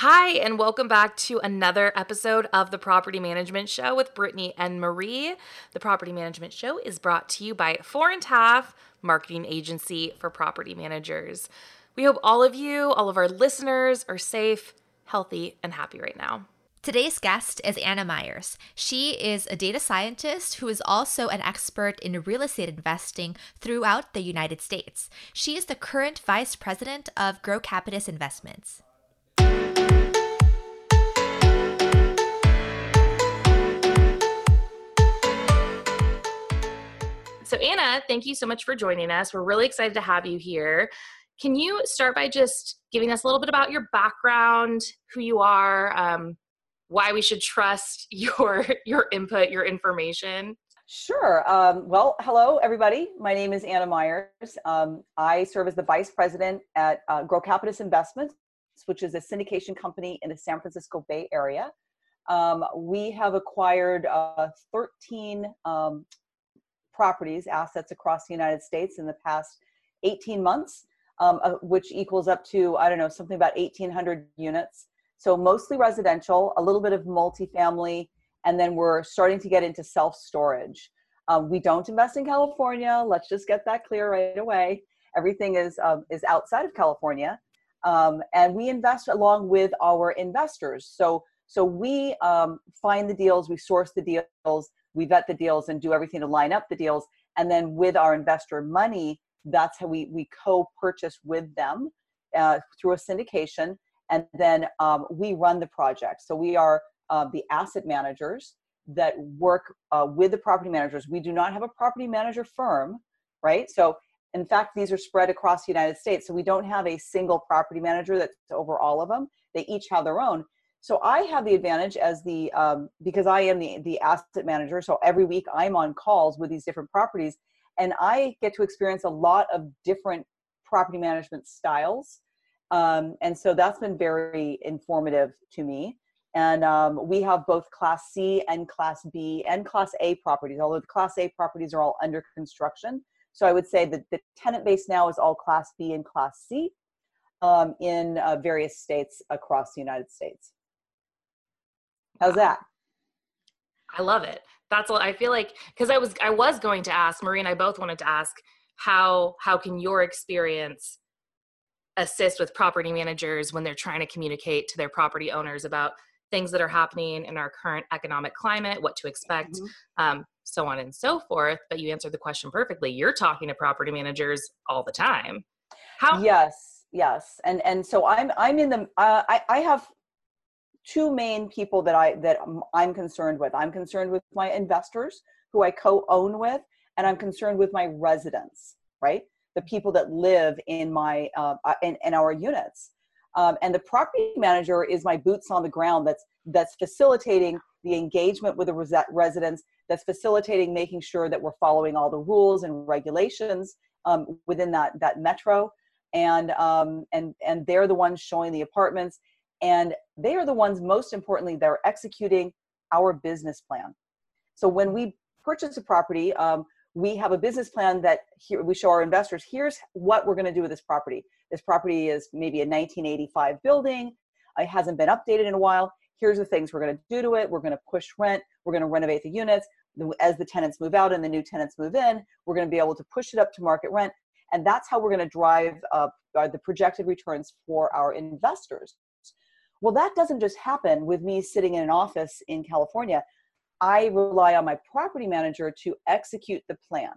Hi, and welcome back to another episode of the Property Management Show with Brittany and Marie. The Property Management Show is brought to you by Four and Half Marketing Agency for Property Managers. We hope all of you, all of our listeners, are safe, healthy, and happy right now. Today's guest is Anna Myers. She is a data scientist who is also an expert in real estate investing throughout the United States. She is the current vice president of Grocapitus Investments. So, Anna, thank you so much for joining us. We're really excited to have you here. Can you start by just giving us a little bit about your background, who you are, um, why we should trust your your input, your information? Sure. Um, well, hello, everybody. My name is Anna Myers. Um, I serve as the vice president at uh, Grow Investments, which is a syndication company in the San Francisco Bay Area. Um, we have acquired uh, 13 um, properties, assets across the United States in the past 18 months, um, uh, which equals up to, I don't know, something about 1,800 units. So mostly residential, a little bit of multifamily, and then we're starting to get into self storage. Um, we don't invest in California. Let's just get that clear right away. Everything is um, is outside of California, um, and we invest along with our investors. So so we um, find the deals, we source the deals, we vet the deals and do everything to line up the deals. And then with our investor money that's how we we co-purchase with them uh, through a syndication. And then um, we run the project. So we are uh, the asset managers that work uh, with the property managers. We do not have a property manager firm right? So in fact these are spread across the united states. So we don't have a single property manager that's over all of them. They each have their own so I have the advantage as the um, because I am the the asset manager. So every week I'm on calls with these different properties, and I get to experience a lot of different property management styles. Um, and so that's been very informative to me. And um, we have both Class C and Class B and Class A properties, although the Class A properties are all under construction. So I would say that the tenant base now is all Class B and Class C um, in uh, various states across the United States. How's that? I love it. That's what I feel like because I was I was going to ask Marie and I both wanted to ask how how can your experience assist with property managers when they're trying to communicate to their property owners about things that are happening in our current economic climate, what to expect, mm-hmm. um, so on and so forth. But you answered the question perfectly. You're talking to property managers all the time. How? Yes, yes, and and so I'm I'm in the uh, I I have two main people that I that I'm concerned with. I'm concerned with my investors who I co-own with, and I'm concerned with my residents, right? The people that live in my uh, in, in our units. Um, and the property manager is my boots on the ground. That's that's facilitating the engagement with the res- residents. That's facilitating making sure that we're following all the rules and regulations um, within that that metro. And um, and and they're the ones showing the apartments and they are the ones most importantly that are executing our business plan. So when we purchase a property um, we have a business plan that here we show our investors here's what we're going to do with this property. This property is maybe a 1985 building. It hasn't been updated in a while. Here's the things we're going to do to it. We're going to push rent. We're going to renovate the units. As the tenants move out and the new tenants move in we're going to be able to push it up to market rent. And that's how we're going to drive up uh, the projected returns for our investors well, that doesn't just happen with me sitting in an office in California. I rely on my property manager to execute the plan.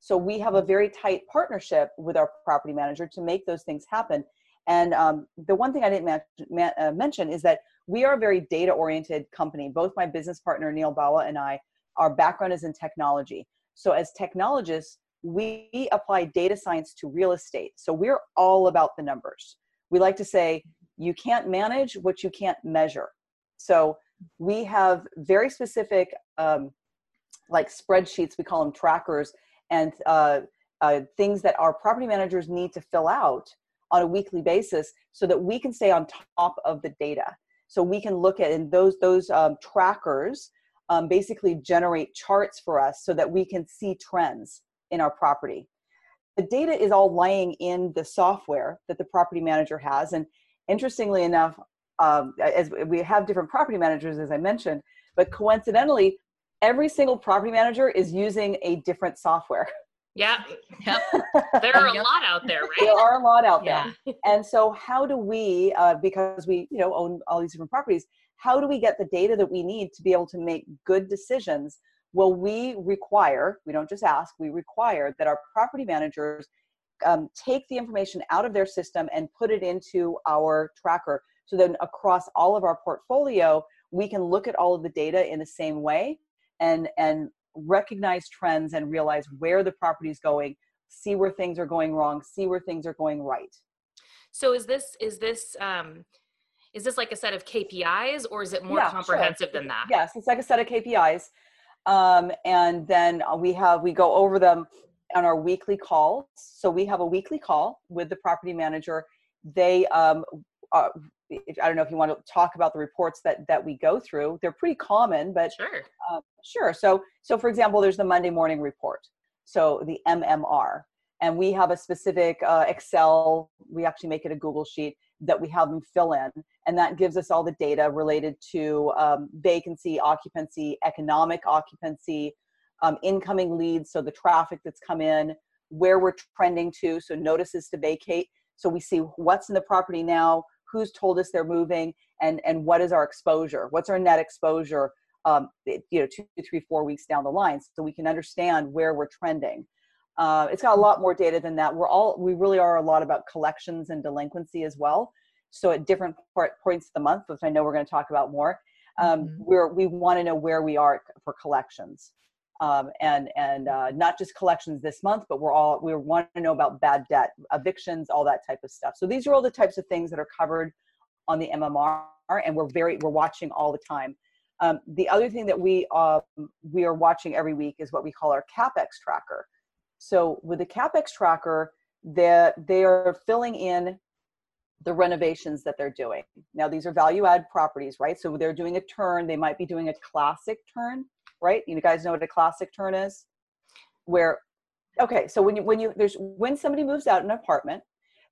So we have a very tight partnership with our property manager to make those things happen. And um, the one thing I didn't ma- ma- uh, mention is that we are a very data oriented company. Both my business partner, Neal Bawa, and I, our background is in technology. So as technologists, we apply data science to real estate. So we're all about the numbers. We like to say you can't manage what you can't measure. So we have very specific, um, like spreadsheets, we call them trackers, and uh, uh, things that our property managers need to fill out on a weekly basis so that we can stay on top of the data. So we can look at and those those um, trackers um, basically generate charts for us so that we can see trends in our property. The data is all lying in the software that the property manager has, and interestingly enough, um, as we have different property managers, as I mentioned, but coincidentally, every single property manager is using a different software. Yeah. Yep. There are a lot out there, right? There are a lot out there. Yeah. And so, how do we, uh, because we, you know, own all these different properties, how do we get the data that we need to be able to make good decisions? Well, we require, we don't just ask, we require that our property managers um, take the information out of their system and put it into our tracker. So then across all of our portfolio, we can look at all of the data in the same way and, and recognize trends and realize where the property is going, see where things are going wrong, see where things are going right. So is this, is this, um, is this like a set of KPIs or is it more yeah, comprehensive sure. than that? Yes, it's like a set of KPIs. Um, and then we have, we go over them on our weekly calls. So we have a weekly call with the property manager. They, um, uh, I don't know if you want to talk about the reports that that we go through. They're pretty common, but sure, uh, sure. So, so for example, there's the Monday morning report. So the MMR, and we have a specific uh, Excel. We actually make it a Google sheet that we have them fill in, and that gives us all the data related to um, vacancy, occupancy, economic occupancy, um, incoming leads, so the traffic that's come in, where we're trending to, so notices to vacate. So we see what's in the property now, who's told us they're moving, and and what is our exposure? What's our net exposure? Um, you know, two, three, four weeks down the line, so we can understand where we're trending. Uh, it's got a lot more data than that. We're all we really are a lot about collections and delinquency as well. So at different point, points of the month, which I know we're going to talk about more, um, mm-hmm. we're we want to know where we are for collections um, and and uh, not just collections this month, but we're all we want to know about bad debt, evictions, all that type of stuff. So these are all the types of things that are covered on the MMR, and we're very we're watching all the time. Um, the other thing that we um, we are watching every week is what we call our capex tracker. So with the capex tracker, that they are filling in the renovations that they're doing. Now these are value add properties, right? So they're doing a turn. They might be doing a classic turn right? You guys know what a classic turn is? Where, okay, so when you, when you, there's, when somebody moves out an apartment,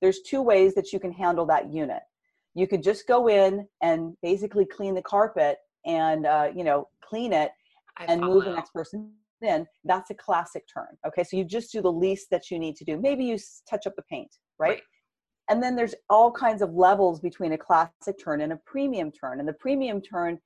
there's two ways that you can handle that unit. You could just go in and basically clean the carpet and, uh, you know, clean it I and follow. move the next person in. That's a classic turn. Okay, so you just do the least that you need to do. Maybe you touch up the paint, right? right. And then there's all kinds of levels between a classic turn and a premium turn. And the premium turn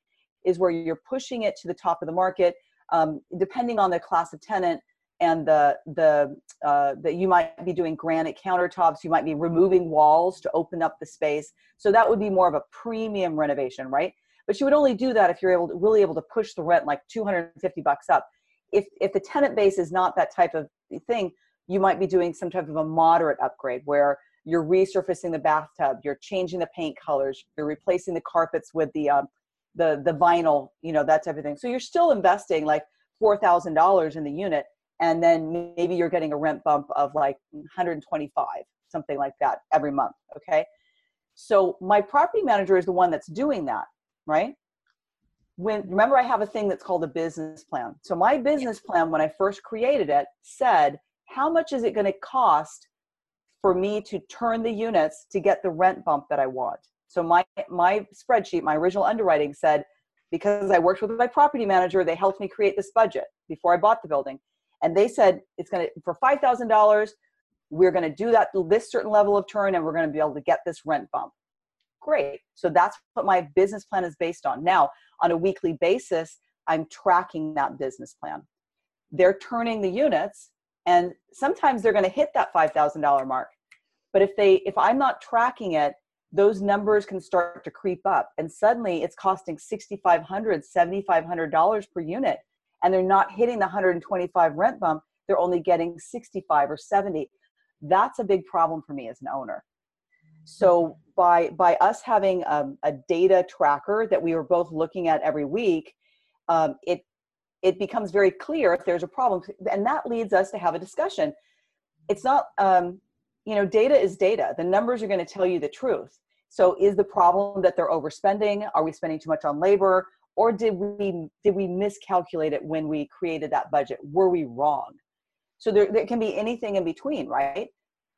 is where you're pushing it to the top of the market, um, depending on the class of tenant and the the uh, that you might be doing granite countertops, you might be removing walls to open up the space. So that would be more of a premium renovation, right? But you would only do that if you're able to really able to push the rent like 250 bucks up. If if the tenant base is not that type of thing, you might be doing some type of a moderate upgrade where you're resurfacing the bathtub, you're changing the paint colors, you're replacing the carpets with the um, the the vinyl, you know, that type of thing. So you're still investing like four thousand dollars in the unit, and then maybe you're getting a rent bump of like 125, something like that every month. Okay, so my property manager is the one that's doing that, right? When remember, I have a thing that's called a business plan. So my business plan, when I first created it, said how much is it going to cost for me to turn the units to get the rent bump that I want. So my my spreadsheet, my original underwriting said because I worked with my property manager, they helped me create this budget before I bought the building. And they said it's going to for $5,000, we're going to do that this certain level of turn and we're going to be able to get this rent bump. Great. So that's what my business plan is based on. Now, on a weekly basis, I'm tracking that business plan. They're turning the units and sometimes they're going to hit that $5,000 mark. But if they if I'm not tracking it those numbers can start to creep up. And suddenly it's costing $6500 $7500 per unit. And they're not hitting the 125 rent bump. They're only getting 65 or 70 that's a big problem for me as an owner. So by by us having um, a data tracker that we were both looking at every week um, it it becomes very clear if there's a problem. And that leads us to have a discussion. It's not um, you know data is data. The numbers are going to tell you the truth. So is the problem that they're overspending? Are we spending too much on labor? Or did we did we miscalculate it when we created that budget? Were we wrong? So there, there can be anything in between right?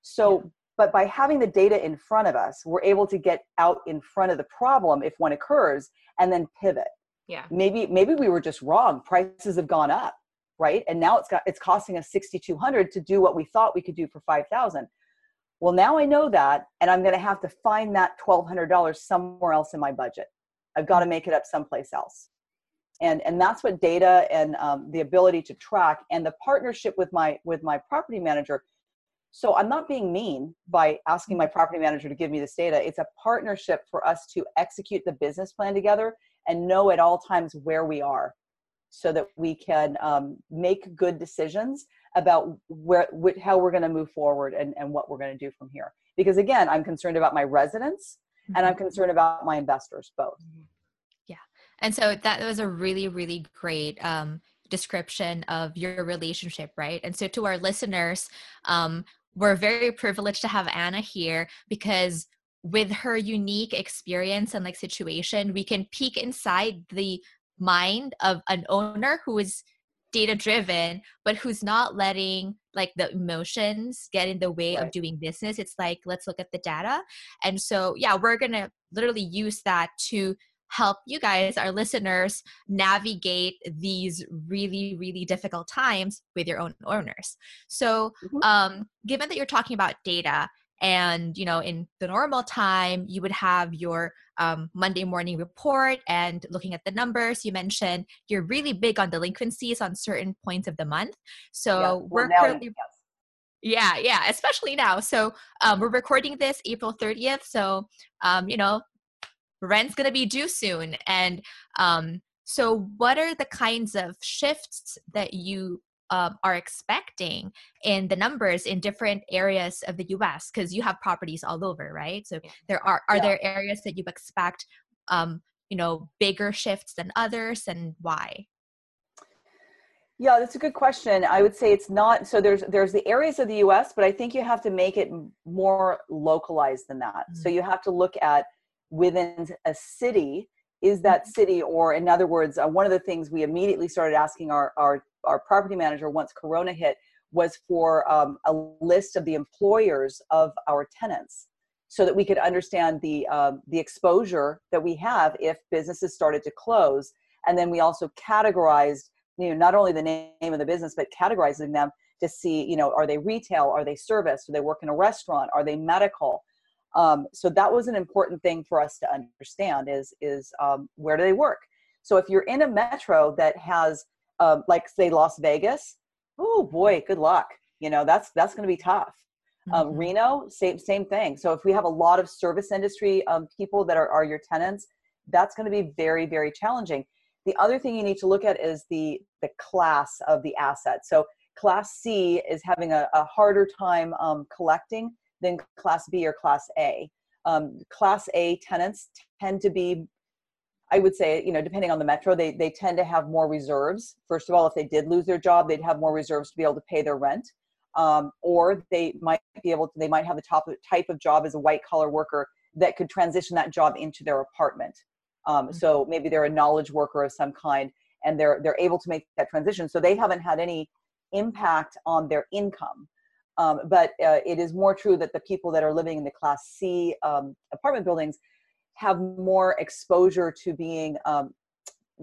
So but by having the data in front of us we're able to get out in front of the problem if one occurs and then pivot. Yeah. Maybe maybe we were just wrong. Prices have gone up right? And now it's got it's costing us 6200 to do what we thought we could do for 5000 well now i know that and i'm going to have to find that $1200 somewhere else in my budget. I've got to make it up someplace else. And and that's what data and um, the ability to track and the partnership with my with my property manager. So i'm not being mean by asking my property manager to give me this data. It's a partnership for us to execute the business plan together and know at all times where we are so that we can um, make good decisions about where wh- how we're going to move forward and, and what we're going to do from here because again i'm concerned about my residents mm-hmm. and i'm mm-hmm. concerned about my investors both mm-hmm. yeah and so that was a really really great um, description of your relationship right and so to our listeners um, we're very privileged to have anna here because with her unique experience and like situation we can peek inside the mind of an owner who is data driven but who's not letting like the emotions get in the way right. of doing business it's like let's look at the data and so yeah we're gonna literally use that to help you guys our listeners navigate these really really difficult times with your own owners so mm-hmm. um given that you're talking about data and you know in the normal time you would have your um, monday morning report and looking at the numbers you mentioned you're really big on delinquencies on certain points of the month. So yeah, well, we're currently yeah yeah especially now. So um, we're recording this april 30th so um, you know rent's going to be due soon. And um, so what are the kinds of shifts that you um, are expecting in the numbers in different areas of the US because you have properties all over, right? So there are are yeah. there areas that you expect um, you know bigger shifts than others and why? Yeah, that's a good question. I would say it's not so there's there's the areas of the US, but I think you have to make it more localized than that. Mm-hmm. So you have to look at within a city is that mm-hmm. city or in other words uh, one of the things we immediately started asking our, our our property manager once Corona hit was for um, a list of the employers of our tenants so that we could understand the uh, the exposure that we have if businesses started to close. And then we also categorized you know not only the name of the business but categorizing them to see you know are they retail? Are they service? Do they work in a restaurant? Are they medical? Um, so that was an important thing for us to understand is is um, where do they work? So if you're in a metro that has um, like say Las Vegas, oh boy, good luck. You know, that's that's going to be tough. Um, mm-hmm. Reno, same same thing. So if we have a lot of service industry um, people that are, are your tenants, that's going to be very very challenging. The other thing you need to look at is the the class of the asset. So Class C is having a, a harder time um, collecting than Class B or Class A. Um, class A tenants tend to be I would say, you know, depending on the metro, they, they tend to have more reserves. First of all, if they did lose their job, they'd have more reserves to be able to pay their rent. Um, or they might be able to, they might have the top type of job as a white collar worker that could transition that job into their apartment. Um, mm-hmm. So maybe they're a knowledge worker of some kind and they're, they're able to make that transition. So they haven't had any impact on their income. Um, but uh, it is more true that the people that are living in the class C um, apartment buildings have more exposure to being um,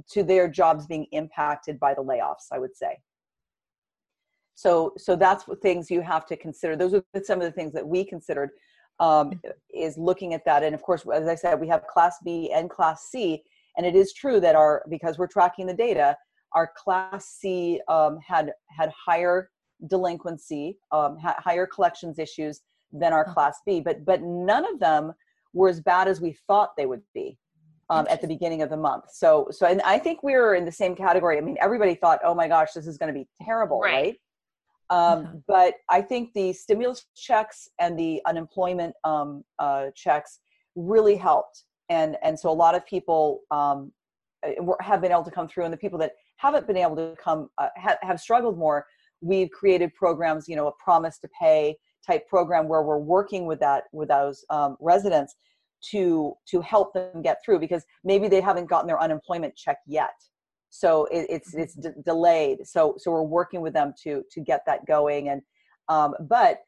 to their jobs being impacted by the layoffs i would say. So so that's what things you have to consider. Those are some of the things that we considered um, is looking at that. And of course as i said we have class b and class c. And it is true that our because we're tracking the data our class c um, had had higher delinquency um, higher collections issues than our class b. But but none of them were as bad as we thought they would be um, at the beginning of the month. So, so, and I think we were in the same category. I mean, everybody thought, oh my gosh, this is going to be terrible, right? right? Um, yeah. But I think the stimulus checks and the unemployment um, uh, checks really helped, and and so a lot of people um, uh, have been able to come through, and the people that haven't been able to come uh, ha- have struggled more. We've created programs, you know, a promise to pay type program where we're working with that with those um, residents to to help them get through because maybe they haven't gotten their unemployment check yet. So it, it's it's d- delayed. So so we're working with them to to get that going. And um, but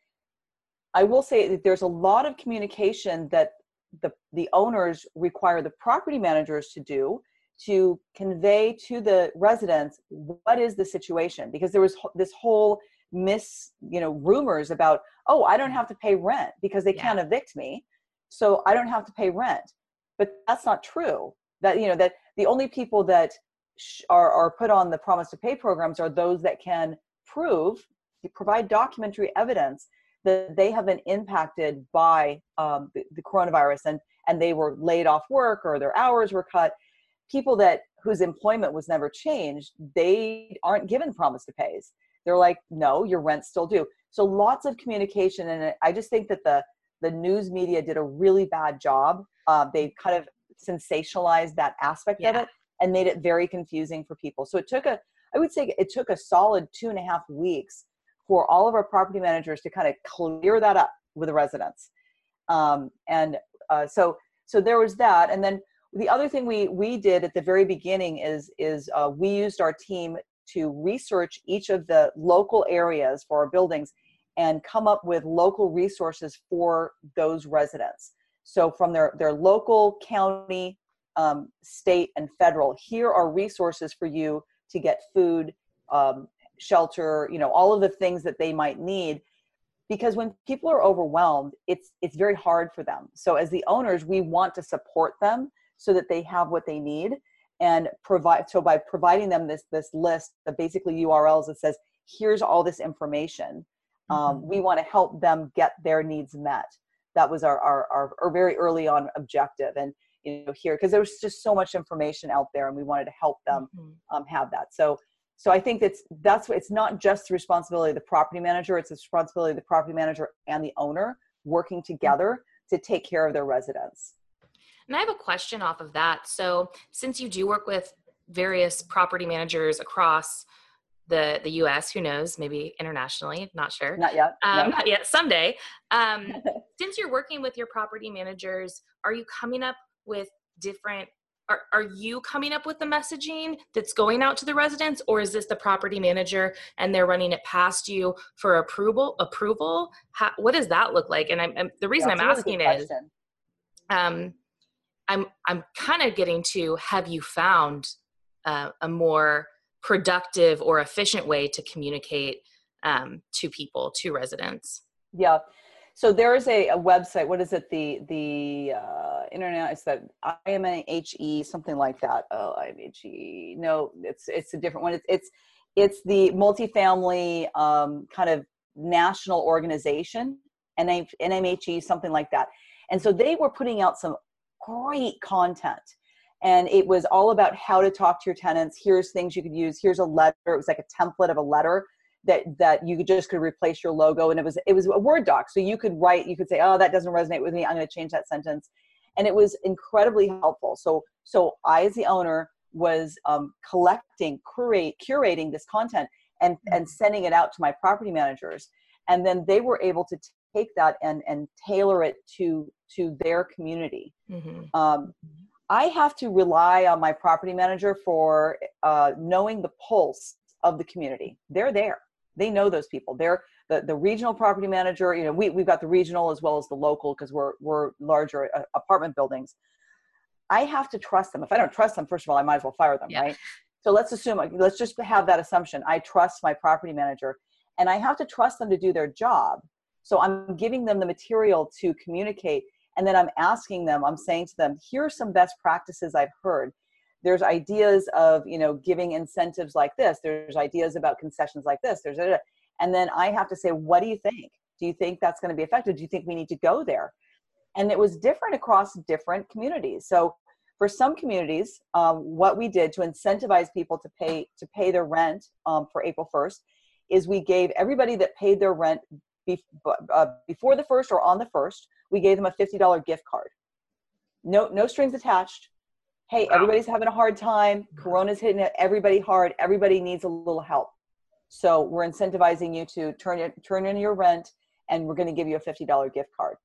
I will say that there's a lot of communication that the the owners require the property managers to do to convey to the residents what is the situation because there was this whole miss you know rumors about oh i don't have to pay rent because they yeah. can't evict me so i don't have to pay rent. But that's not true. That you know that the only people that sh- are, are put on the promise to pay programs are those that can prove provide documentary evidence that they have been impacted by um, the, the coronavirus and and they were laid off work or their hours were cut. People that whose employment was never changed they aren't given promise to pays they're like no your rent's still due. So lots of communication and i just think that the the news media did a really bad job. Uh, they kind of sensationalized that aspect yeah. of it and made it very confusing for people. So it took a i would say it took a solid two and a half weeks for all of our property managers to kind of clear that up with the residents. Um, and uh, so so there was that. And then the other thing we we did at the very beginning is is uh, we used our team to research each of the local areas for our buildings and come up with local resources for those residents. So from their their local county um, state and federal here are resources for you to get food um, shelter you know all of the things that they might need. Because when people are overwhelmed it's it's very hard for them. So as the owners we want to support them so that they have what they need and provide so by providing them this this list of basically urls that says here's all this information um, mm-hmm. um, we want to help them get their needs met that was our our, our, our very early on objective and you know here because there was just so much information out there and we wanted to help them mm-hmm. um, have that so so i think that's that's it's not just the responsibility of the property manager it's the responsibility of the property manager and the owner working together to take care of their residents and I have a question off of that. So, since you do work with various property managers across the the U.S., who knows, maybe internationally, not sure. Not yet. Um, no. Not yet. Someday. Um, since you're working with your property managers, are you coming up with different? Are, are you coming up with the messaging that's going out to the residents, or is this the property manager and they're running it past you for approval? Approval? How, what does that look like? And I'm, I'm the reason I'm asking is, um, I'm I'm kind of getting to have you found uh, a more productive or efficient way to communicate um, to people to residents? Yeah. So there is a, a website. What is it? The the uh, internet. It's that IMHE something like that. Oh, IMHE. No, it's it's a different one. It's it's it's the multifamily um, kind of national organization, NMHE, something like that. And so they were putting out some great content. And it was all about how to talk to your tenants. Here's things you could use. Here's a letter. It was like a template of a letter that that you could just could replace your logo. And it was it was a word doc. So you could write you could say oh that doesn't resonate with me. I'm going to change that sentence. And it was incredibly helpful. So so i as the owner was um, collecting curate curating this content and and mm-hmm. sending it out to my property managers. And then they were able to take that and and tailor it to to their community. Mm-hmm. Um, I have to rely on my property manager for uh, knowing the pulse of the community. They're there. They know those people. They're the, the regional property manager. You know, we, we've got the regional as well as the local because we're, we're larger uh, apartment buildings. I have to trust them. If I don't trust them, first of all, I might as well fire them, yeah. right? So let's assume, let's just have that assumption. I trust my property manager and I have to trust them to do their job. So I'm giving them the material to communicate and then i'm asking them i'm saying to them here are some best practices i've heard. There's ideas of you know giving incentives like this. There's ideas about concessions like this. There's and then i have to say what do you think? Do you think that's going to be effective? Do you think we need to go there? And it was different across different communities. So for some communities um, what we did to incentivize people to pay to pay their rent um, for april 1st is we gave everybody that paid their rent be, uh, before the first or on the first we gave them a $50 gift card. No, no strings attached. Hey, wow. everybody's having a hard time. Corona's hitting everybody hard. Everybody needs a little help. So we're incentivizing you to turn it, turn in your rent, and we're going to give you a $50 gift card.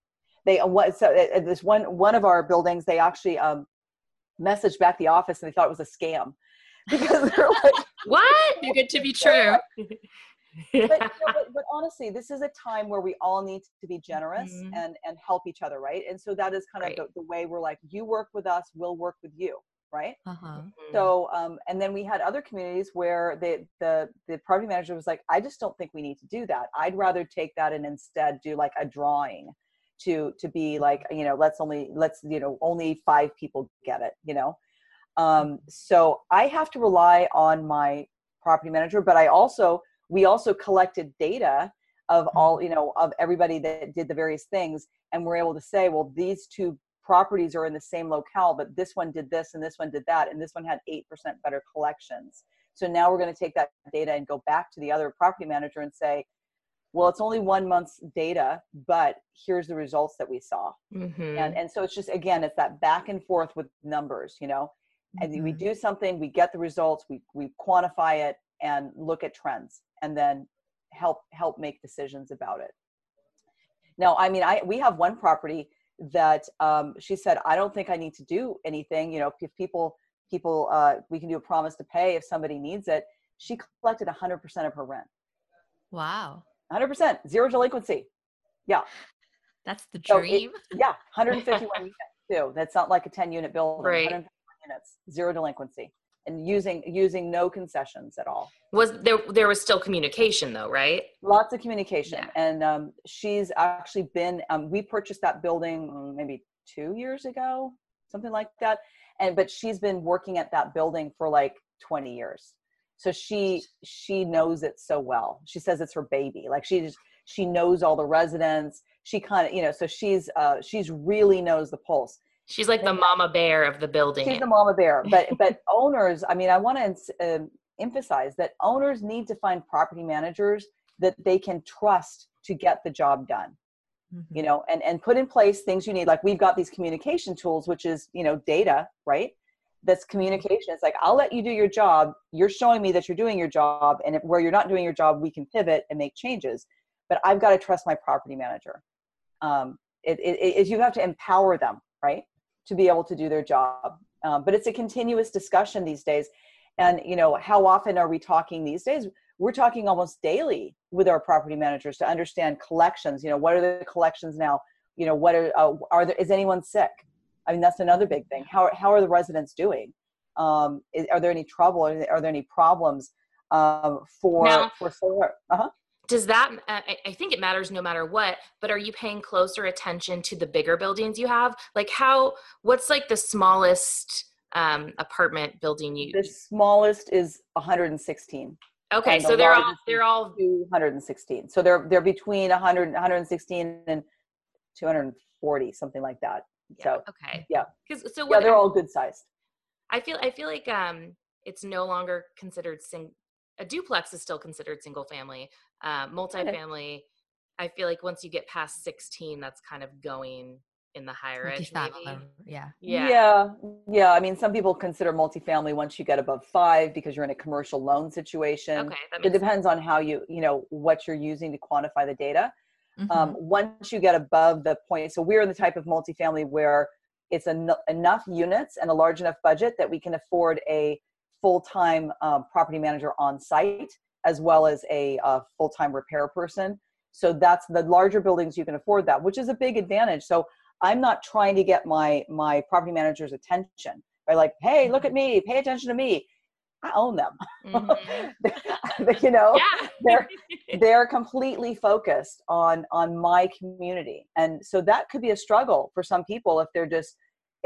They uh, what so uh, this one one of our buildings they actually um, messaged back the office and they thought it was a scam because they're like what too good to be true but, you know, but, but, honestly, this is a time where we all need to be generous mm-hmm. and and help each other, right? And so that is kind right. of the, the, way we're like, you work with us, we'll work with you, right? Uh-huh. Mm-hmm. So, um, and then we had other communities where the the the property manager was like, I just don't think we need to do that. I'd rather take that and instead do like a drawing to to be like, you know, let's only let's you know only five people get it, you know. Um, so I have to rely on my property manager, but I also we also collected data of mm-hmm. all you know of everybody that did the various things and we're able to say well these two properties are in the same locale but this one did this and this one did that and this one had 8% better collections so now we're going to take that data and go back to the other property manager and say well it's only one month's data but here's the results that we saw mm-hmm. and and so it's just again it's that back and forth with numbers you know and mm-hmm. we do something we get the results we we quantify it and look at trends and then help help make decisions about it. Now i mean i we have one property that um, she said i don't think i need to do anything. You know if people people uh, we can do a promise to pay if somebody needs it. She collected 100% of her rent. Wow. 100% zero delinquency. Yeah. That's the dream so it, yeah 151 units too. That's not like a 10 unit building. Right. units. Zero delinquency and using using no concessions at all. Was there there was still communication though right? Lots of communication yeah. and um, she's actually been um, we purchased that building mm, maybe two years ago something like that. And but she's been working at that building for like 20 years. So she she knows it so well. She says it's her baby. Like she just she knows all the residents. She kind of you know so she's uh she's really knows the pulse She's like the mama bear of the building. She's the mama bear. But but owners, I mean, I want to uh, emphasize that owners need to find property managers that they can trust to get the job done. Mm-hmm. You know, and and put in place things you need. Like we've got these communication tools, which is you know data, right? That's communication. It's like I'll let you do your job. You're showing me that you're doing your job, and if, where you're not doing your job, we can pivot and make changes. But I've got to trust my property manager. Um, it, it, it, you have to empower them, right? To be able to do their job. Um, but it's a continuous discussion these days. And, you know, how often are we talking these days? We're talking almost daily with our property managers to understand collections. You know, what are the collections now? You know, what are, uh, are there, is anyone sick? I mean, that's another big thing. How, how are the residents doing? Um, is, are there any trouble? Are there, are there any problems um, for, now, for solar? Uh-huh does that i think it matters no matter what but are you paying closer attention to the bigger buildings you have? Like how what's like the smallest um, apartment building you the smallest is 116 okay so the they're all they're all 216 so they're they're between 100 116 and 240 something like that. Yeah, so okay. yeah. Because so yeah they're all good sized. I feel i feel like um it's no longer considered sing a duplex is still considered single family uh, multifamily i feel like once you get past 16 that's kind of going in the higher edge maybe. yeah yeah yeah yeah i mean some people consider multifamily once you get above five because you're in a commercial loan situation okay it depends sense. on how you you know what you're using to quantify the data um, mm-hmm. um, once you get above the point so we're in the type of multifamily where it's en- enough units and a large enough budget that we can afford a full-time uh, property manager on site as well as a, a full-time repair person. So that's the larger buildings you can afford that which is a big advantage. So i'm not trying to get my my property manager's attention by like hey look at me pay attention to me. I own them. Mm-hmm. you know yeah. they're they're completely focused on on my community. And so that could be a struggle for some people if they're just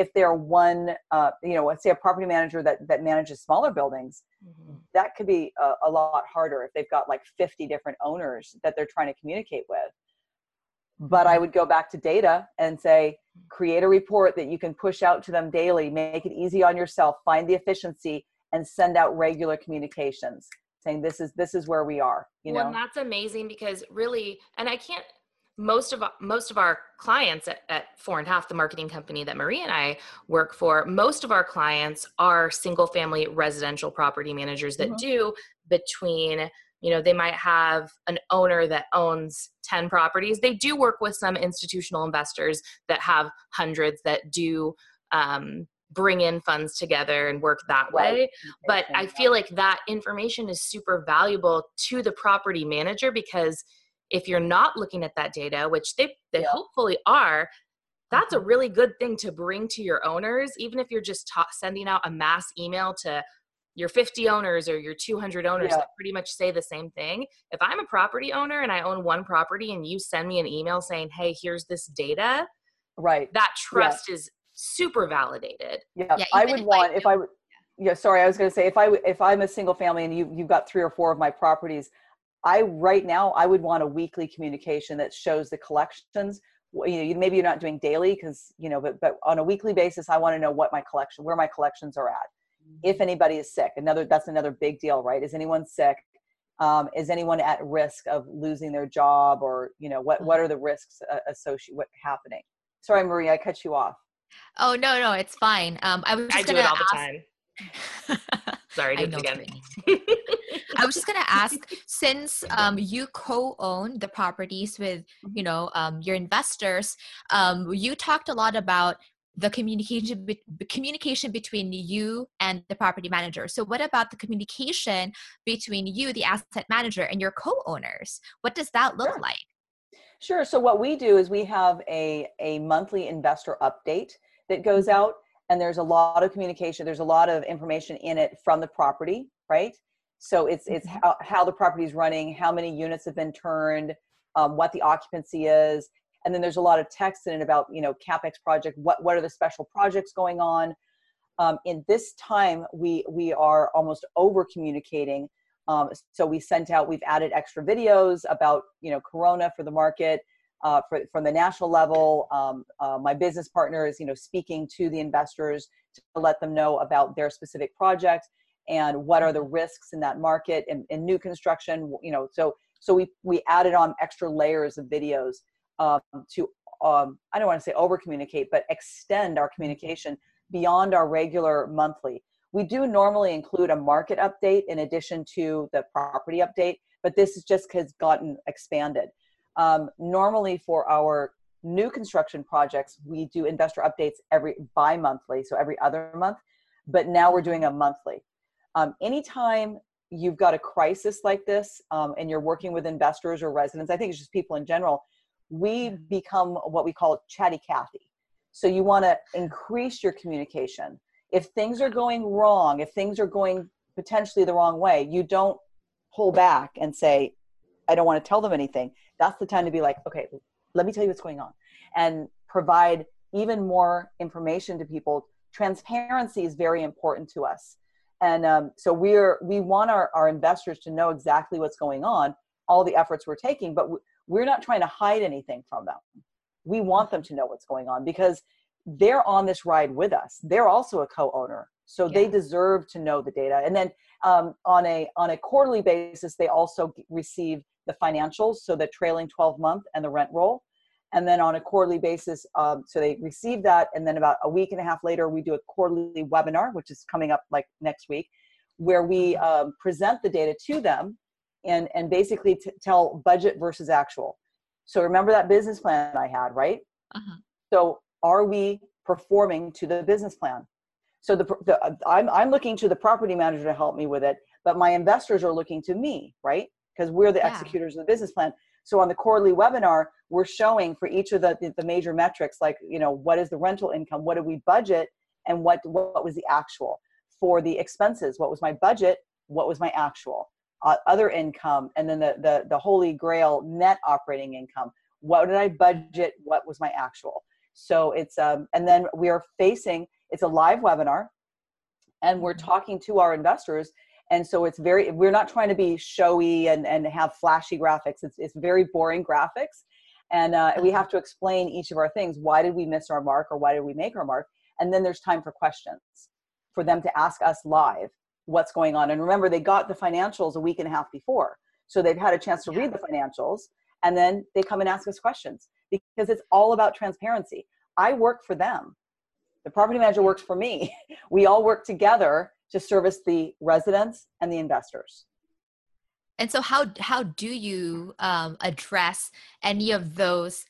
if they're one uh, you know let's say a property manager that that manages smaller buildings mm-hmm. that could be a, a, lot harder if they've got like 50 different owners that they're trying to communicate with but i mm-hmm. would go back to data and say create a report that you can push out to them daily make it easy on yourself find the efficiency and send out regular communications saying this is this is where we are you well, know that's amazing because really and i can't most of most of our clients at, at, four and a half the marketing company that marie and i work for most of our clients are single family residential property managers that mm-hmm. do between you know they might have an owner that owns 10 properties they do work with some institutional investors that have hundreds that do um, bring in funds together and work that way. But I feel like that information is super valuable to the property manager because if you're not looking at that data, which they, they yeah. hopefully are, that's a mm-hmm. really good thing to bring to your owners, even if you're just ta- sending out a mass email to your 50 owners or your 200 owners yeah. that pretty much say the same thing. If I'm a property owner and I own one property and you send me an email saying, hey, here's this data, right? That trust yeah. is super validated. Yeah, yeah I would if want I if I would. Yeah, sorry, I was going to say if I if I'm a single family and you you've got three or four of my properties, I right now I would want a weekly communication that shows the collections. You know, maybe you're not doing daily because you know, but but on a weekly basis, I want to know what my collection, where my collections are at. If mm-hmm. anybody is sick, another that's another big deal, right? Is anyone sick? Um, is anyone at risk of losing their job, or you know, what what mm-hmm. are the risks uh, associated what happening? Sorry, Maria, I cut you off. Oh no, no, it's fine. Um, I was just I do it all ask... the time. Sorry, I, again. I was just gonna ask, since um, you co-own the properties with you know um, your investors, um, you talked a lot about the communication be- communication between you and the property manager. So, what about the communication between you, the asset manager, and your co-owners? What does that look sure. like? Sure. So what we do is we have a, a monthly investor update that goes mm-hmm. out and there's a lot of communication. There's a lot of information in it from the property, right? So it's it's mm-hmm. how, how the property is running, how many units have been turned, um, what the occupancy is, and then there's a lot of text in it about you know capex project. What what are the special projects going on? Um, in this time, we we are almost over communicating um, so we sent out, we've added extra videos about, you know, Corona for the market, uh, for, from the national level. Um, uh, my business partner is, you know, speaking to the investors to let them know about their specific project and what are the risks in that market and, and new construction, you know, so, so we, we added on extra layers of videos um, to, um, I don't want to say over communicate, but extend our communication beyond our regular monthly. We do normally include a market update in addition to the property update, but this is just has gotten expanded. Um, normally for our new construction projects, we do investor updates every bi-monthly, so every other month, but now we're doing a monthly. Um, anytime you've got a crisis like this um, and you're working with investors or residents, I think it's just people in general, we become what we call chatty Cathy. So you want to increase your communication if things are going wrong, if things are going potentially the wrong way, you don't pull back and say, I don't want to tell them anything. That's the time to be like, okay, let me tell you what's going on and provide even more information to people. Transparency is very important to us. And um, so we're, we want our, our investors to know exactly what's going on, all the efforts we're taking, but we're not trying to hide anything from them. We want them to know what's going on because they're on this ride with us. They're also a co-owner, so yeah. they deserve to know the data. And then um, on a on a quarterly basis, they also receive the financials, so the trailing 12 month and the rent roll. And then on a quarterly basis, um, so they receive that, and then about a week and a half later, we do a quarterly webinar, which is coming up like next week, where we mm-hmm. um, present the data to them, and and basically t- tell budget versus actual. So remember that business plan I had, right? Uh-huh. So are we performing to the business plan? So the, the I'm, I'm looking to the property manager to help me with it, but my investors are looking to me, right? Because we're the yeah. executors of the business plan. So on the quarterly webinar, we're showing for each of the, the, major metrics, like, you know, what is the rental income? What did we budget? And what, what was the actual? For the expenses, what was my budget? What was my actual? Uh, other income, and then the, the, the holy grail net operating income. What did I budget? What was my actual? So it's, um, and then we are facing, it's a live webinar and we're mm-hmm. talking to our investors. And so it's very, we're not trying to be showy and, and have flashy graphics. It's, it's very boring graphics. And uh, we have to explain each of our things. Why did we miss our mark or why did we make our mark? And then there's time for questions for them to ask us live what's going on. And remember, they got the financials a week and a half before. So they've had a chance to read the financials and then they come and ask us questions because it's all about transparency. I work for them. The property manager works for me. We all work together to service the residents and the investors. And so, how how do you um, address any of those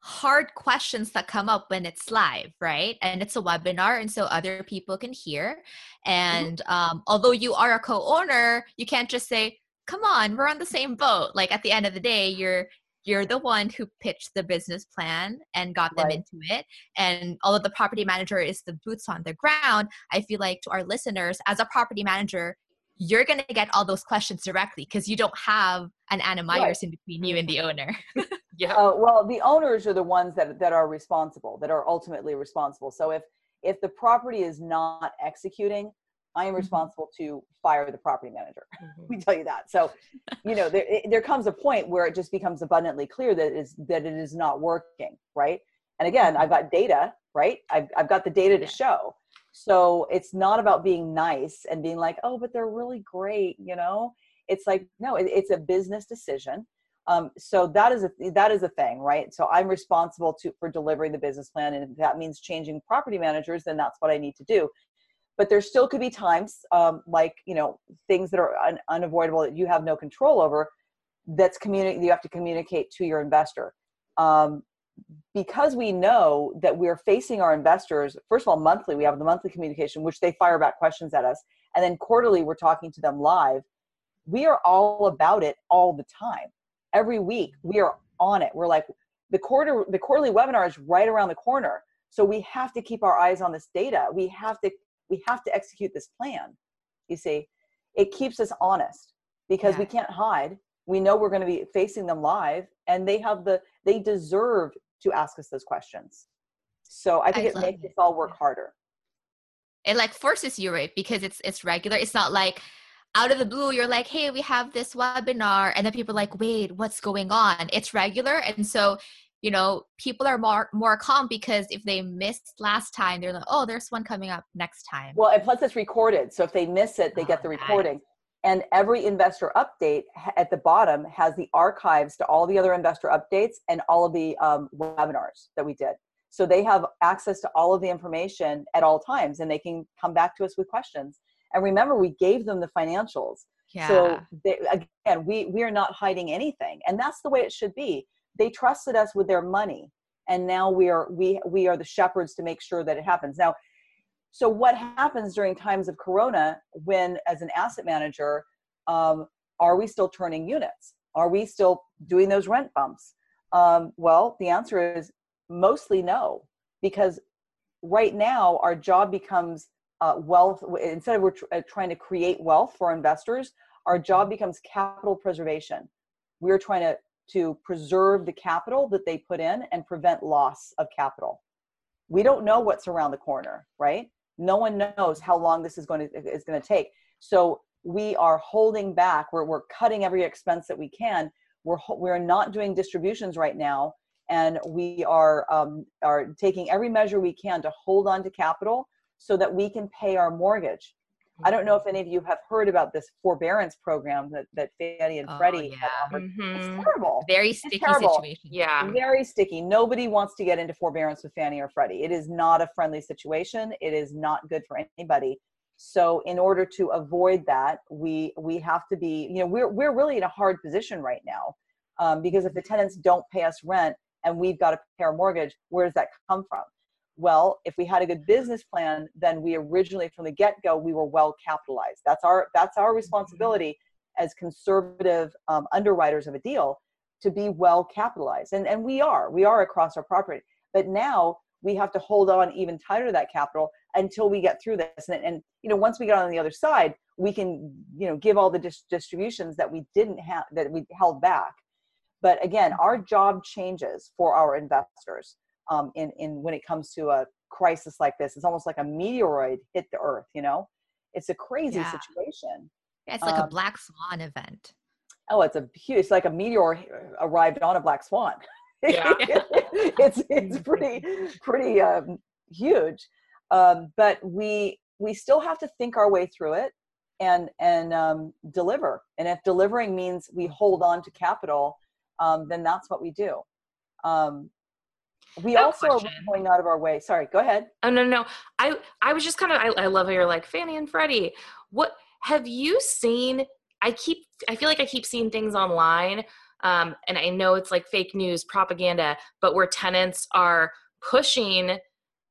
hard questions that come up when it's live, right? And it's a webinar, and so other people can hear. Mm-hmm. And um, although you are a co-owner, you can't just say, "Come on, we're on the same boat." Like at the end of the day, you're you're the one who pitched the business plan and got them right. into it. And although the property manager is the boots on the ground, I feel like to our listeners, as a property manager, you're going to get all those questions directly because you don't have an Anna Myers right. in between you and the owner. yeah. Uh, well, the owners are the ones that, that are responsible, that are ultimately responsible. So if if the property is not executing, I am mm-hmm. responsible to fire the property manager. Mm-hmm. we tell you that. So, you know, there there comes a point where it just becomes abundantly clear that it is that it is not working, right? And again, mm-hmm. I've got data, right? I've I've got the data to show. So it's not about being nice and being like, oh, but they're really great, you know. It's like no, it, it's a business decision. Um, so that is a that is a thing, right? So I'm responsible to for delivering the business plan, and if that means changing property managers, then that's what I need to do but there still could be times um, like you know things that are un- unavoidable that you have no control over that's communicate you have to communicate to your investor. Um, because we know that we're facing our investors first of all monthly we have the monthly communication which they fire back questions at us and then quarterly we're talking to them live. We are all about it all the time. Every week we are on it. We're like the quarter the quarterly webinar is right around the corner. So we have to keep our eyes on this data. We have to we have to execute this plan you see. It keeps us honest because yeah. we can't hide. We know we're going to be facing them live and they have the they deserve to ask us those questions. So i think I it makes it. us all work harder. It like forces you right? Because it's it's regular. It's not like out of the blue you're like hey we have this webinar and then people are like wait what's going on? It's regular and so you know people are more more calm because if they missed last time they're like oh there's one coming up next time. Well and plus it's recorded so if they miss it they oh, get the recording nice. and every investor update at the bottom has the archives to all the other investor updates and all of the um, webinars that we did. So they have access to all of the information at all times and they can come back to us with questions. And remember we gave them the financials. Yeah. so they, again we we are not hiding anything. And that's the way it should be they trusted us with their money and now we are we we are the shepherds to make sure that it happens. Now so what happens during times of corona when as an asset manager um, are we still turning units? Are we still doing those rent bumps? Um, well the answer is mostly no because right now our job becomes uh, wealth instead of we're tr- uh, trying to create wealth for investors our job becomes capital preservation. We're trying to to preserve the capital that they put in and prevent loss of capital. We don't know what's around the corner, right? No one knows how long this is going to is going to take. So we are holding back. We're we're cutting every expense that we can. We're we're not doing distributions right now, and we are um, are taking every measure we can to hold on to capital so that we can pay our mortgage. I don't know if any of you have heard about this forbearance program that, that Fannie and Freddie oh, Freddie yeah. have offered. Mm-hmm. It's terrible. Very sticky situation. Yeah. Very sticky. Nobody wants to get into forbearance with Fannie or Freddie. It is not a friendly situation. It is not good for anybody. So in order to avoid that, we we have to be, you know, we're we're really in a hard position right now. Um, because if the tenants don't pay us rent and we've got to pay our mortgage, where does that come from? Well if we had a good business plan then we originally from the get-go we were well capitalized. That's our that's our responsibility as conservative um, underwriters of a deal to be well capitalized. And and we are we are across our property. But now we have to hold on even tighter to that capital until we get through this. And, and you know once we get on the other side we can you know give all the dis- distributions that we didn't have that we held back. But again our job changes for our investors um, in in when it comes to a crisis like this. It's almost like a meteoroid hit the earth. You know, it's a crazy yeah. situation. Yeah, it's like um, a black swan event. Oh, it's a huge. It's like a meteor arrived on a black swan. Yeah. it's it's pretty pretty um, huge, um, but we we still have to think our way through it and and um, deliver. And if delivering means we hold on to capital, um, then that's what we do. Um, we no also question. are going out of our way. Sorry, go ahead. Oh no, no. I I was just kind of I, I love how you're like Fannie and Freddie. What have you seen? I keep I feel like I keep seeing things online um, and i know it's like fake news propaganda but where tenants are pushing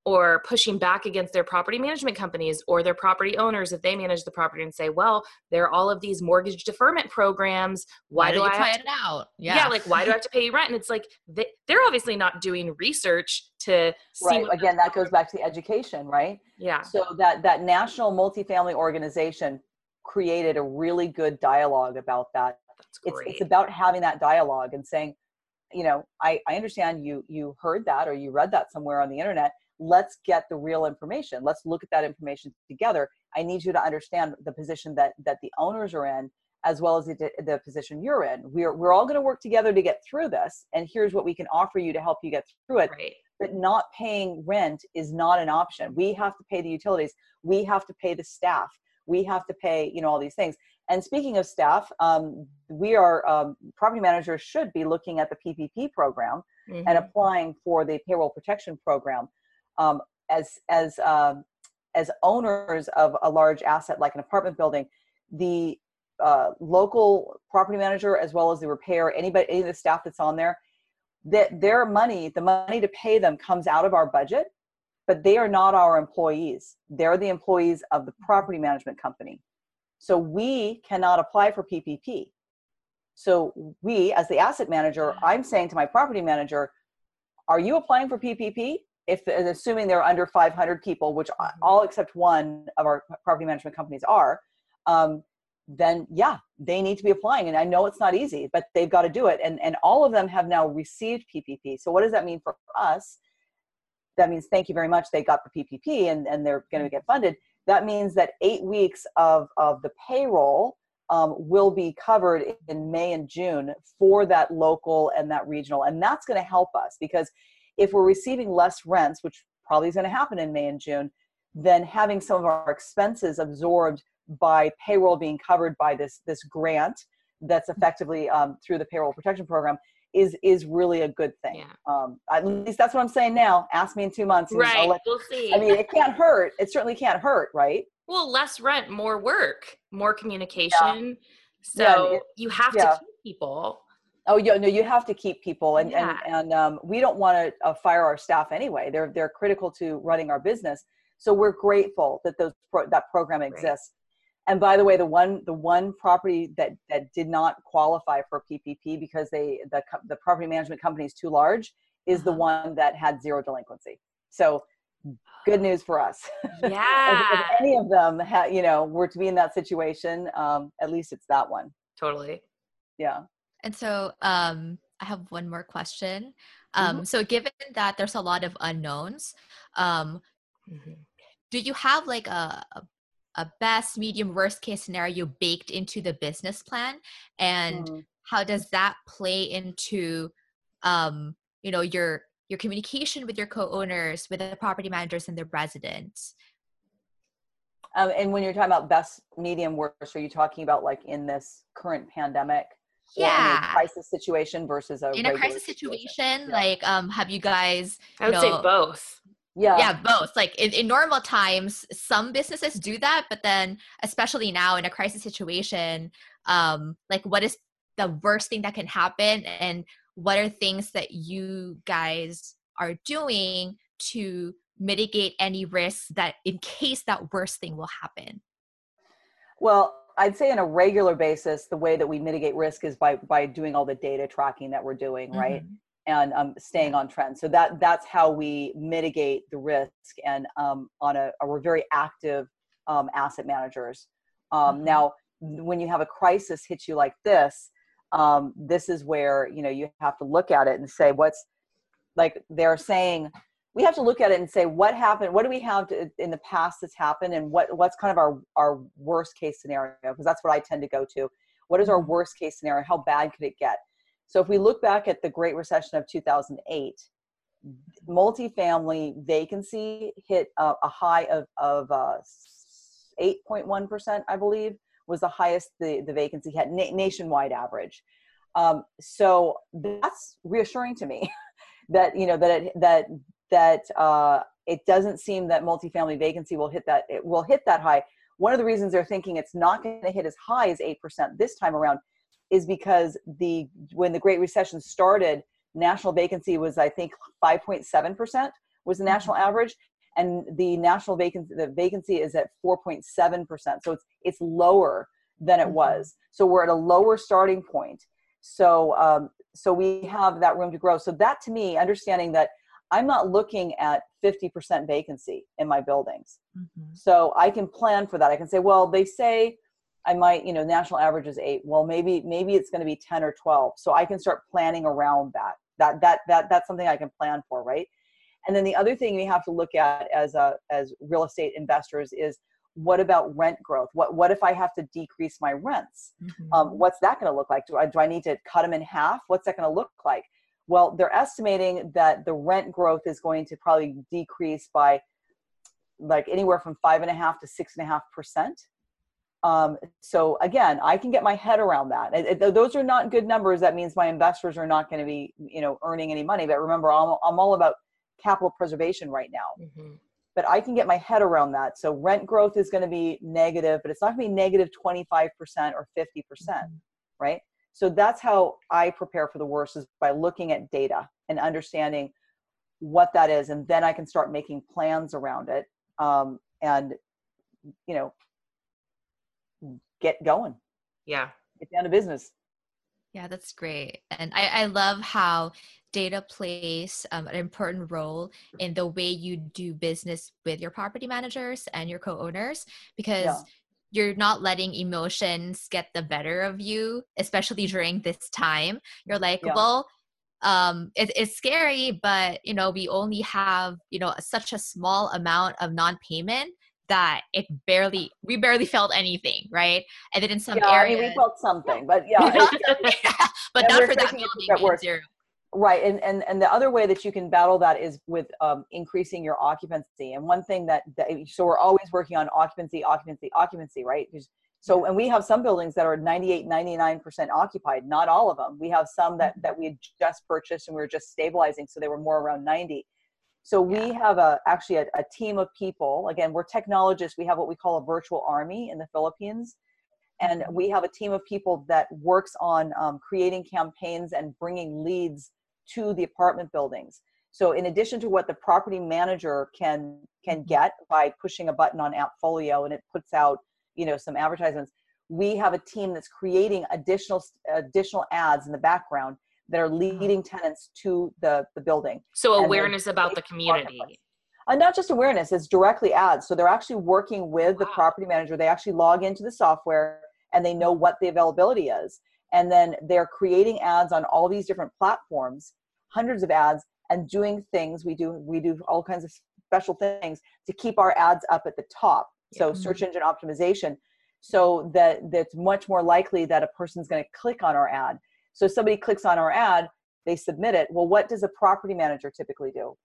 or pushing back against their property management companies or their property owners if they manage the property and say, well, there are all of these mortgage deferment programs. Why, why do I try it out? Yeah. yeah. like why do I have to pay you rent? And it's like they, they're obviously not doing research to right. Again, that goes back to the education, right? Yeah. So that that national multifamily organization created a really good dialogue about that. It's it's about having that dialogue and saying, you know, I, I understand you you heard that or you read that somewhere on the internet let's get the real information. Let's look at that information together. I need you to understand the position that that the owners are in as well as the, the position you're in. We're, we're all going to work together to get through this and here's what we can offer you to help you get through it. Right. but not paying rent is not an option. We have to pay the utilities. We have to pay the staff. We have to pay you know all these things. And speaking of staff um, we are um, property managers should be looking at the ppp program mm-hmm. and applying for the payroll protection program um, as as um, as owners of a large asset like an apartment building, the uh, local property manager as well as the repair, anybody, any of the staff that's on there, that their money, the money to pay them comes out of our budget, but they are not our employees. They're the employees of the property management company. So we cannot apply for PPP. So we, as the asset manager, I'm saying to my property manager, are you applying for PPP? If assuming they're under 500 people, which mm-hmm. all except one of our property management companies are, um, then yeah, they need to be applying. And I know it's not easy, but they've got to do it. And and all of them have now received PPP. So what does that mean for us? That means thank you very much. They got the PPP and and they're going to get funded. That means that eight weeks of of the payroll um, will be covered in May and June for that local and that regional, and that's going to help us because if we're receiving less rents, which probably is going to happen in May and June, then having some of our expenses absorbed by payroll being covered by this this grant that's effectively um, through the payroll protection program is is really a good thing. Yeah. Um, at least that's what I'm saying now. Ask me in two months. right. Let, we'll see. I mean, it can't hurt. It certainly can't hurt, right? Well, less rent, more work, more communication. Yeah. So yeah, it, you have to keep people. Oh, yeah, no, you have to keep people, and yeah. and and um, we don't want to uh, fire our staff anyway. They're they're critical to running our business. So we're grateful that those pro- that program exists. Right. And by the way, the one the one property that that did not qualify for PPP because they the the property management company is too large is uh-huh. the one that had zero delinquency. So good news for us. Yeah. if, if, any of them, ha- you know, were to be in that situation, um, at least it's that one. Totally. Yeah. And so um, I have one more question. Um, mm-hmm. So, given that there's a lot of unknowns, um, mm-hmm. do you have like a, a best, medium, worst case scenario baked into the business plan? And mm-hmm. how does that play into, um, you know, your your communication with your co-owners, with the property managers and the residents? Um, and when you're talking about best, medium, worst, are you talking about like in this current pandemic? Yeah. in a crisis situation versus a in a crisis situation, situation. like um have you guys i would know, say both. Yeah. Yeah both. Like in, in normal times some businesses do that but then especially now in a crisis situation um like what is the worst thing that can happen and what are things that you guys are doing to mitigate any risks that in case that worst thing will happen? Well I'd say on a regular basis, the way that we mitigate risk is by by doing all the data tracking that we're doing, right? Mm-hmm. And um, staying on trend. So that that's how we mitigate the risk. And um, on a, a, we're very active um, asset managers. Um, mm-hmm. Now, when you have a crisis hit you like this, um, this is where you know you have to look at it and say what's like they're saying we have to look at it and say what happened what do we have to, in the past that's happened and what what's kind of our our worst case scenario? Because that's what i tend to go to. What is our mm-hmm. worst case scenario? How bad could it get? So if we look back at the great recession of 2008 multifamily vacancy hit a, a high of, of uh, 8.1% i believe was the highest the, the vacancy had na- nationwide average. Um, so that's reassuring to me that you know that it, that that uh, it doesn't seem that multifamily vacancy will hit that it will hit that high. One of the reasons they're thinking it's not going to hit as high as eight percent this time around is because the when the Great Recession started, national vacancy was I think 5.7 percent was the mm-hmm. national average, and the national vacancy the vacancy is at 4.7 percent. So it's it's lower than it mm-hmm. was. So we're at a lower starting point. So um, so we have that room to grow. So that to me, understanding that I'm not looking at 50% vacancy in my buildings. Mm-hmm. So I can plan for that. I can say, well, they say I might, you know, national average is eight. Well, maybe maybe it's going to be 10 or 12. So I can start planning around that. That that that that's something I can plan for, right? And then the other thing we have to look at as a as real estate investors is what about rent growth? What what if I have to decrease my rents? Mm-hmm. Um, what's that going to look like? Do I do I need to cut them in half? What's that going to look like? Well, they're estimating that the rent growth is going to probably decrease by like anywhere from five and a half to six and a half percent. Um, so again, I can get my head around that. It, it, those are not good numbers. That means my investors are not going to be, you know, earning any money. But remember, I'm, I'm all about capital preservation right now. Mm-hmm. But I can get my head around that. So rent growth is going to be negative, but it's not going to be negative 25% or 50%, percent mm-hmm. right? So that's how I prepare for the worst is by looking at data and understanding what that is, and then I can start making plans around it. Um, and you know, get going. Yeah. Get down to business. Yeah, that's great. And I, I love how data plays um, an important role in the way you do business with your property managers and your co-owners because yeah. You're not letting emotions get the better of you, especially during this time. You're like, yeah. well, um, it, it's scary, but you know, we only have you know such a small amount of non-payment that it barely we barely felt anything right? And then in some yeah, areas I mean, we felt something but yeah. But not for that building zero right and, and and the other way that you can battle that is with um, increasing your occupancy and one thing that, that so we're always working on occupancy occupancy occupancy right so and we have some buildings that are 98 99% occupied not all of them we have some that that we had just purchased and we were just stabilizing so they were more around 90 so we have a actually a, a, team of people. Again, we're technologists. We have what we call a virtual army in the Philippines, and mm-hmm. we have a team of people that works on um, creating campaigns and bringing leads to the apartment buildings. So in addition to what the property manager can can mm-hmm. get by pushing a button on Appfolio and it puts out you know some advertisements, we have a team that's creating additional additional ads in the background that are uh-huh. leading tenants to the, the building. So awareness about the community. And not just awareness, it's directly ads. So they're actually working with wow. the property manager. They actually log into the software and they know what the availability is. And then they're creating ads on all these different platforms, hundreds of ads, and doing things. We do we do all kinds of special things to keep our ads up at the top. So search engine optimization, so that that's much more likely that a person's going to click on our ad. So somebody clicks on our ad, they submit it. Well, what does a property manager typically do?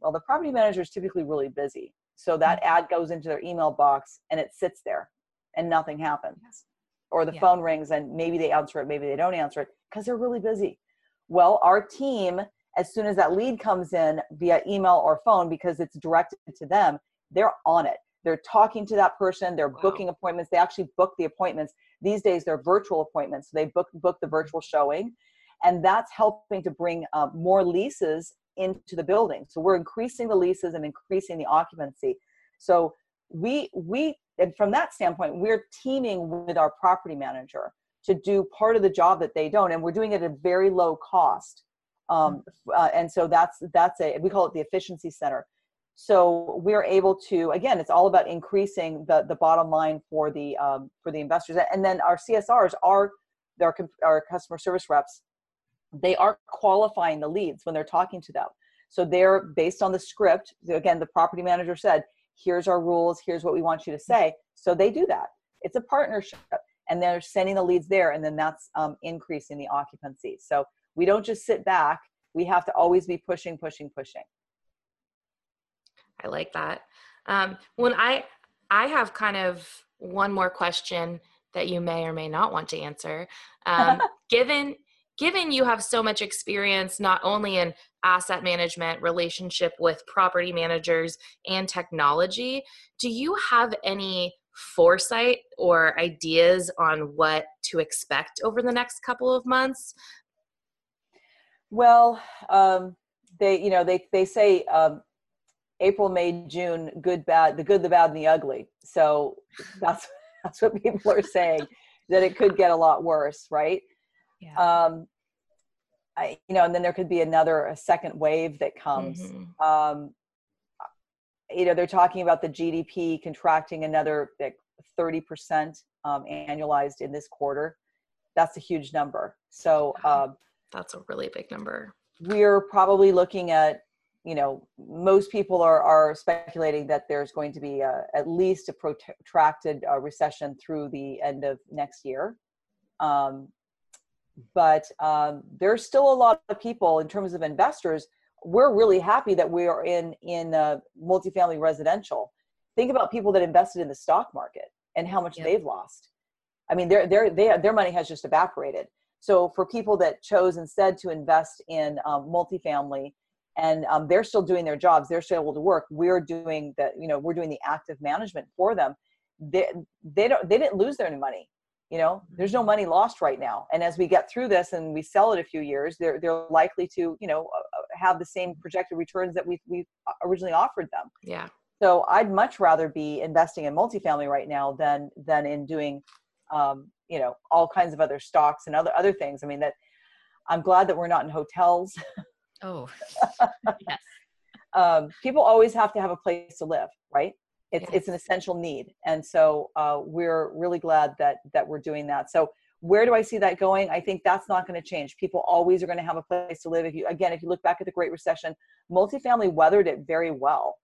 Well, the property manager is typically really busy. So that mm-hmm. ad goes into their email box and it sits there and nothing happens. Or the yeah. phone rings and maybe they answer it, maybe they don't answer it because they're really busy. Well, our team, as soon as that lead comes in via email or phone, because it's directed to them, they're on it. They're talking to that person, they're wow. booking appointments. They actually book the appointments these days, they're virtual appointments. So they book book the virtual showing, and that's helping to bring uh, more leases into the building. So we're increasing the leases and increasing the occupancy. So we we and from that standpoint, we're teaming with our property manager to do part of the job that they don't, and we're doing it at a very low cost. Um, uh, and so that's that's a we call it the efficiency center. So we're able to again it's all about increasing the the bottom line for the um, for the investors. And then our csrs are our, our customer service reps they are qualifying the leads when they're talking to them. So they're based on the script again the property manager said here's our rules here's what we want you to say. So they do that. It's a partnership and they're sending the leads there and then that's um, increasing the occupancy. So we don't just sit back. We have to always be pushing pushing pushing. I like that. Um, when I I have kind of one more question that you may or may not want to answer. Um, given given you have so much experience not only in asset management, relationship with property managers, and technology, do you have any foresight or ideas on what to expect over the next couple of months? Well, um, they you know they they say um, April, May, June, good, bad, the good, the bad, and the ugly. So that's that's what people are saying that it could get a lot worse, right? Yeah. Um, I, you know, and then there could be another a second wave that comes. Mm-hmm. Um, you know, they're talking about the GDP contracting another like thirty percent um, annualized in this quarter. That's a huge number. So um, that's a really big number. We're probably looking at you know, most people are, are speculating that there's going to be a, at least a protracted uh, recession through the end of next year. Um, but um, there's still a lot of people in terms of investors. We're really happy that we are in in uh, multifamily residential. Think about people that invested in the stock market and how much yep. they've lost. I mean, their their they, their money has just evaporated. So for people that chose instead to invest in um, multifamily, and um, they're still doing their jobs they're still able to work we're doing the you know we're doing the active management for them they, they don't they didn't lose their money you know there's no money lost right now. And as we get through this and we sell it a few years they're they're likely to you know uh, uh, have the same projected returns that we we originally offered them. Yeah. So i'd much rather be investing in multifamily right now than than in doing um, you know all kinds of other stocks and other other things. I mean that i'm glad that we're not in hotels. Oh, yes. Um, people always have to have a place to live, right? It's yes. it's an essential need, and so uh, we're really glad that that we're doing that. So where do I see that going? I think that's not going to change. People always are going to have a place to live. If you again, if you look back at the Great Recession, multifamily weathered it very well.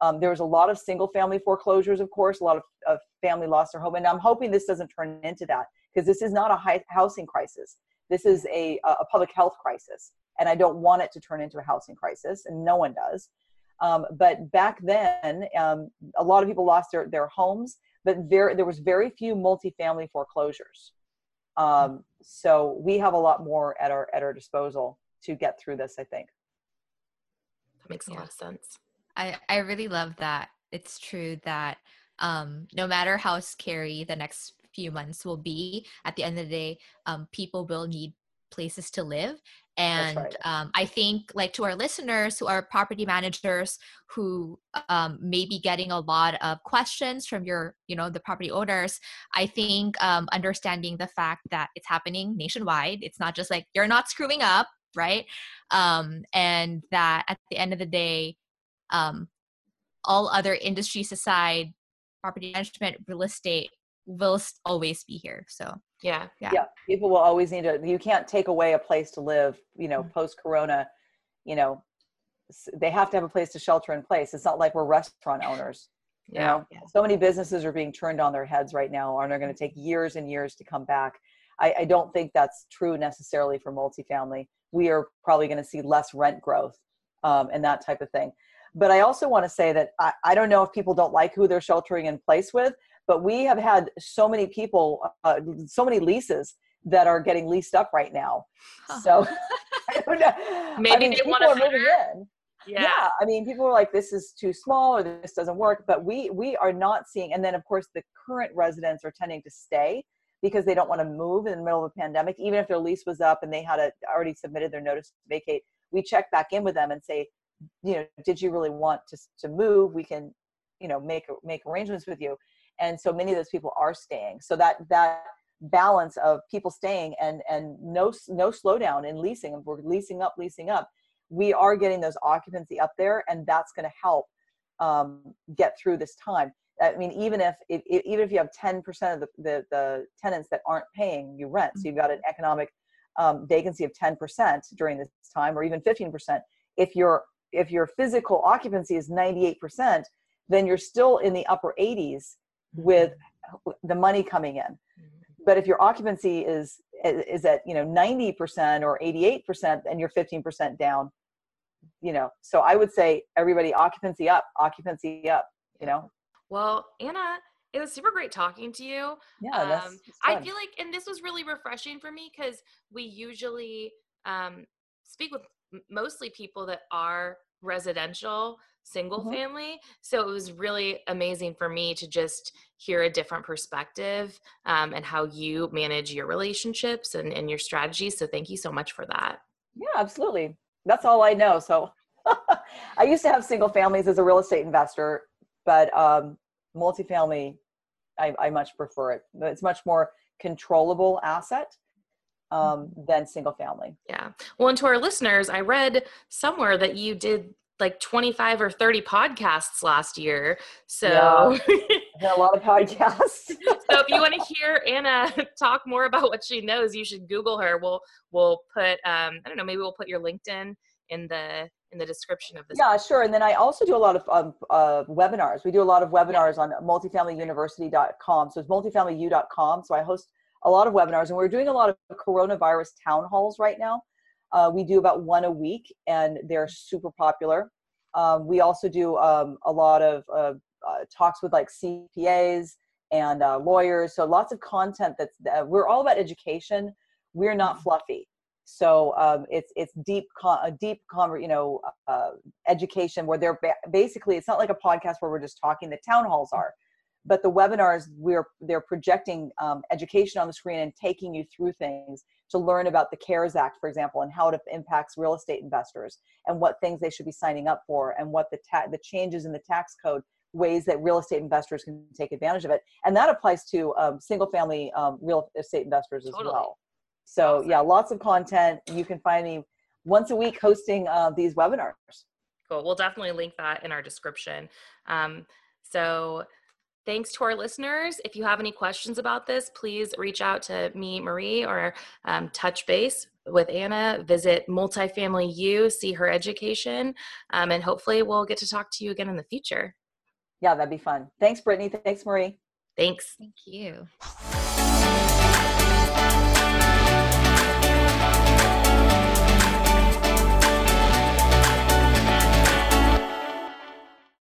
Um, there was a lot of single family foreclosures, of course, a lot of, of family lost their home, and I'm hoping this doesn't turn into that because this is not a high housing crisis. This is a, a public health crisis and I don't want it to turn into a housing crisis, and no one does. Um, but back then, um, a lot of people lost their, their homes, but there, there was very few multifamily foreclosures. Um, so we have a lot more at our at our disposal to get through this. I think that makes a yeah. lot of sense. I I really love that. It's true that um, no matter how scary the next few months will be, at the end of the day, um, people will need places to live. And right. um, i think like to our listeners who are property managers who um, may be getting a lot of questions from your you know the property owners i think um, understanding the fact that it's happening nationwide it's not just like you're not screwing up right? Um, and that at the end of the day um, all other industries aside property management real estate will always be here. So yeah yeah yeah people will always need to you can't take away a place to live you know mm-hmm. post corona you know they have to have a place to shelter in place it's not like we're restaurant owners you yeah. know yeah. so many businesses are being turned on their heads right now and they're going to take years and years to come back I, I don't think that's true necessarily for multifamily we are probably going to see less rent growth um, and that type of thing but i also want to say that I, I don't know if people don't like who they're sheltering in place with but we have had so many people uh, so many leases that are getting leased up right now so I don't know. maybe I mean, they want to moving in yeah. yeah. i mean people are like this is too small or this doesn't work but we we are not seeing and then of course the current residents are tending to stay because they don't want to move in the middle of a pandemic even if their lease was up and they had a, already submitted their notice to vacate we check back in with them and say you know did you really want to, to move we can you know make make arrangements with you and so many of those people are staying. So that that balance of people staying and and no no slowdown in leasing we're leasing up leasing up we are getting those occupancy up there and that's going to help um, get through this time. I mean even if, if, even if you have 10% of the, the, the tenants that aren't paying you rent so you've got an economic um, vacancy of 10% during this time or even 15% if your if your physical occupancy is 98% then you're still in the upper 80s with the money coming in. Mm-hmm. but if your occupancy is is at you know 90% or 88% and you're 15% down. You know so i would say everybody occupancy up occupancy up you know? Well anna it was super great talking to you. Yeah that's, um, i feel like and this was really refreshing for me because we usually um, speak with mostly people that are residential single Mhm. family. So it was really amazing for me to just hear a different perspective um, and how you manage your relationships and, and your strategies. So thank you so much for that. Yeah, absolutely. That's all I know. So I used to have single families as a real estate investor, but um, multifamily, I, I much prefer it. It's much more controllable asset um, than single family. Yeah. Well, and to our listeners, I read somewhere that you did like 25 or 30 podcasts last year. So, I've a lot of podcasts. so if you want to hear Anna talk more about what she knows, you should Google her. We'll we'll put um, I don't know, maybe we'll put your LinkedIn in the in the description of this. yeah, sure. And then I also do a lot of um, uh, webinars. We do a lot of webinars on multifamilyuniversity.com. So it's multifamilyu.com. So I host a lot of webinars, and we're doing a lot of coronavirus town halls right now. Uh, we do about one a week, and they're super popular. Um, we also do um, a lot of uh, uh, talks with like CPAs and uh, lawyers. So lots of content that's uh, we're all about education. We're not fluffy. So um, it's it's deep, con- a deep, conver- you know, uh, education where they're ba- basically it's not like a podcast where we're just talking. The town halls are, but the webinars we're they're projecting um, education on the screen and taking you through things to learn about the CARES Act, for example, and how it impacts real estate investors and what things they should be signing up for and what the ta- the changes in the tax code ways that real estate investors can take advantage of it and that applies to um, single family um, real estate investors as Totally. well so Awesome. yeah lots of content you can find me once a week hosting uh, these webinars Cool. We'll definitely link that in our description. Um, so thanks to our listeners. If you have any questions about this, please reach out to me, Marie, or um, touch base with Anna. Visit Multifamily U, see her education, um, and hopefully we'll get to talk to you again in the future. yeah that'd be fun thanks brittany thanks marie Thanks. Thank you.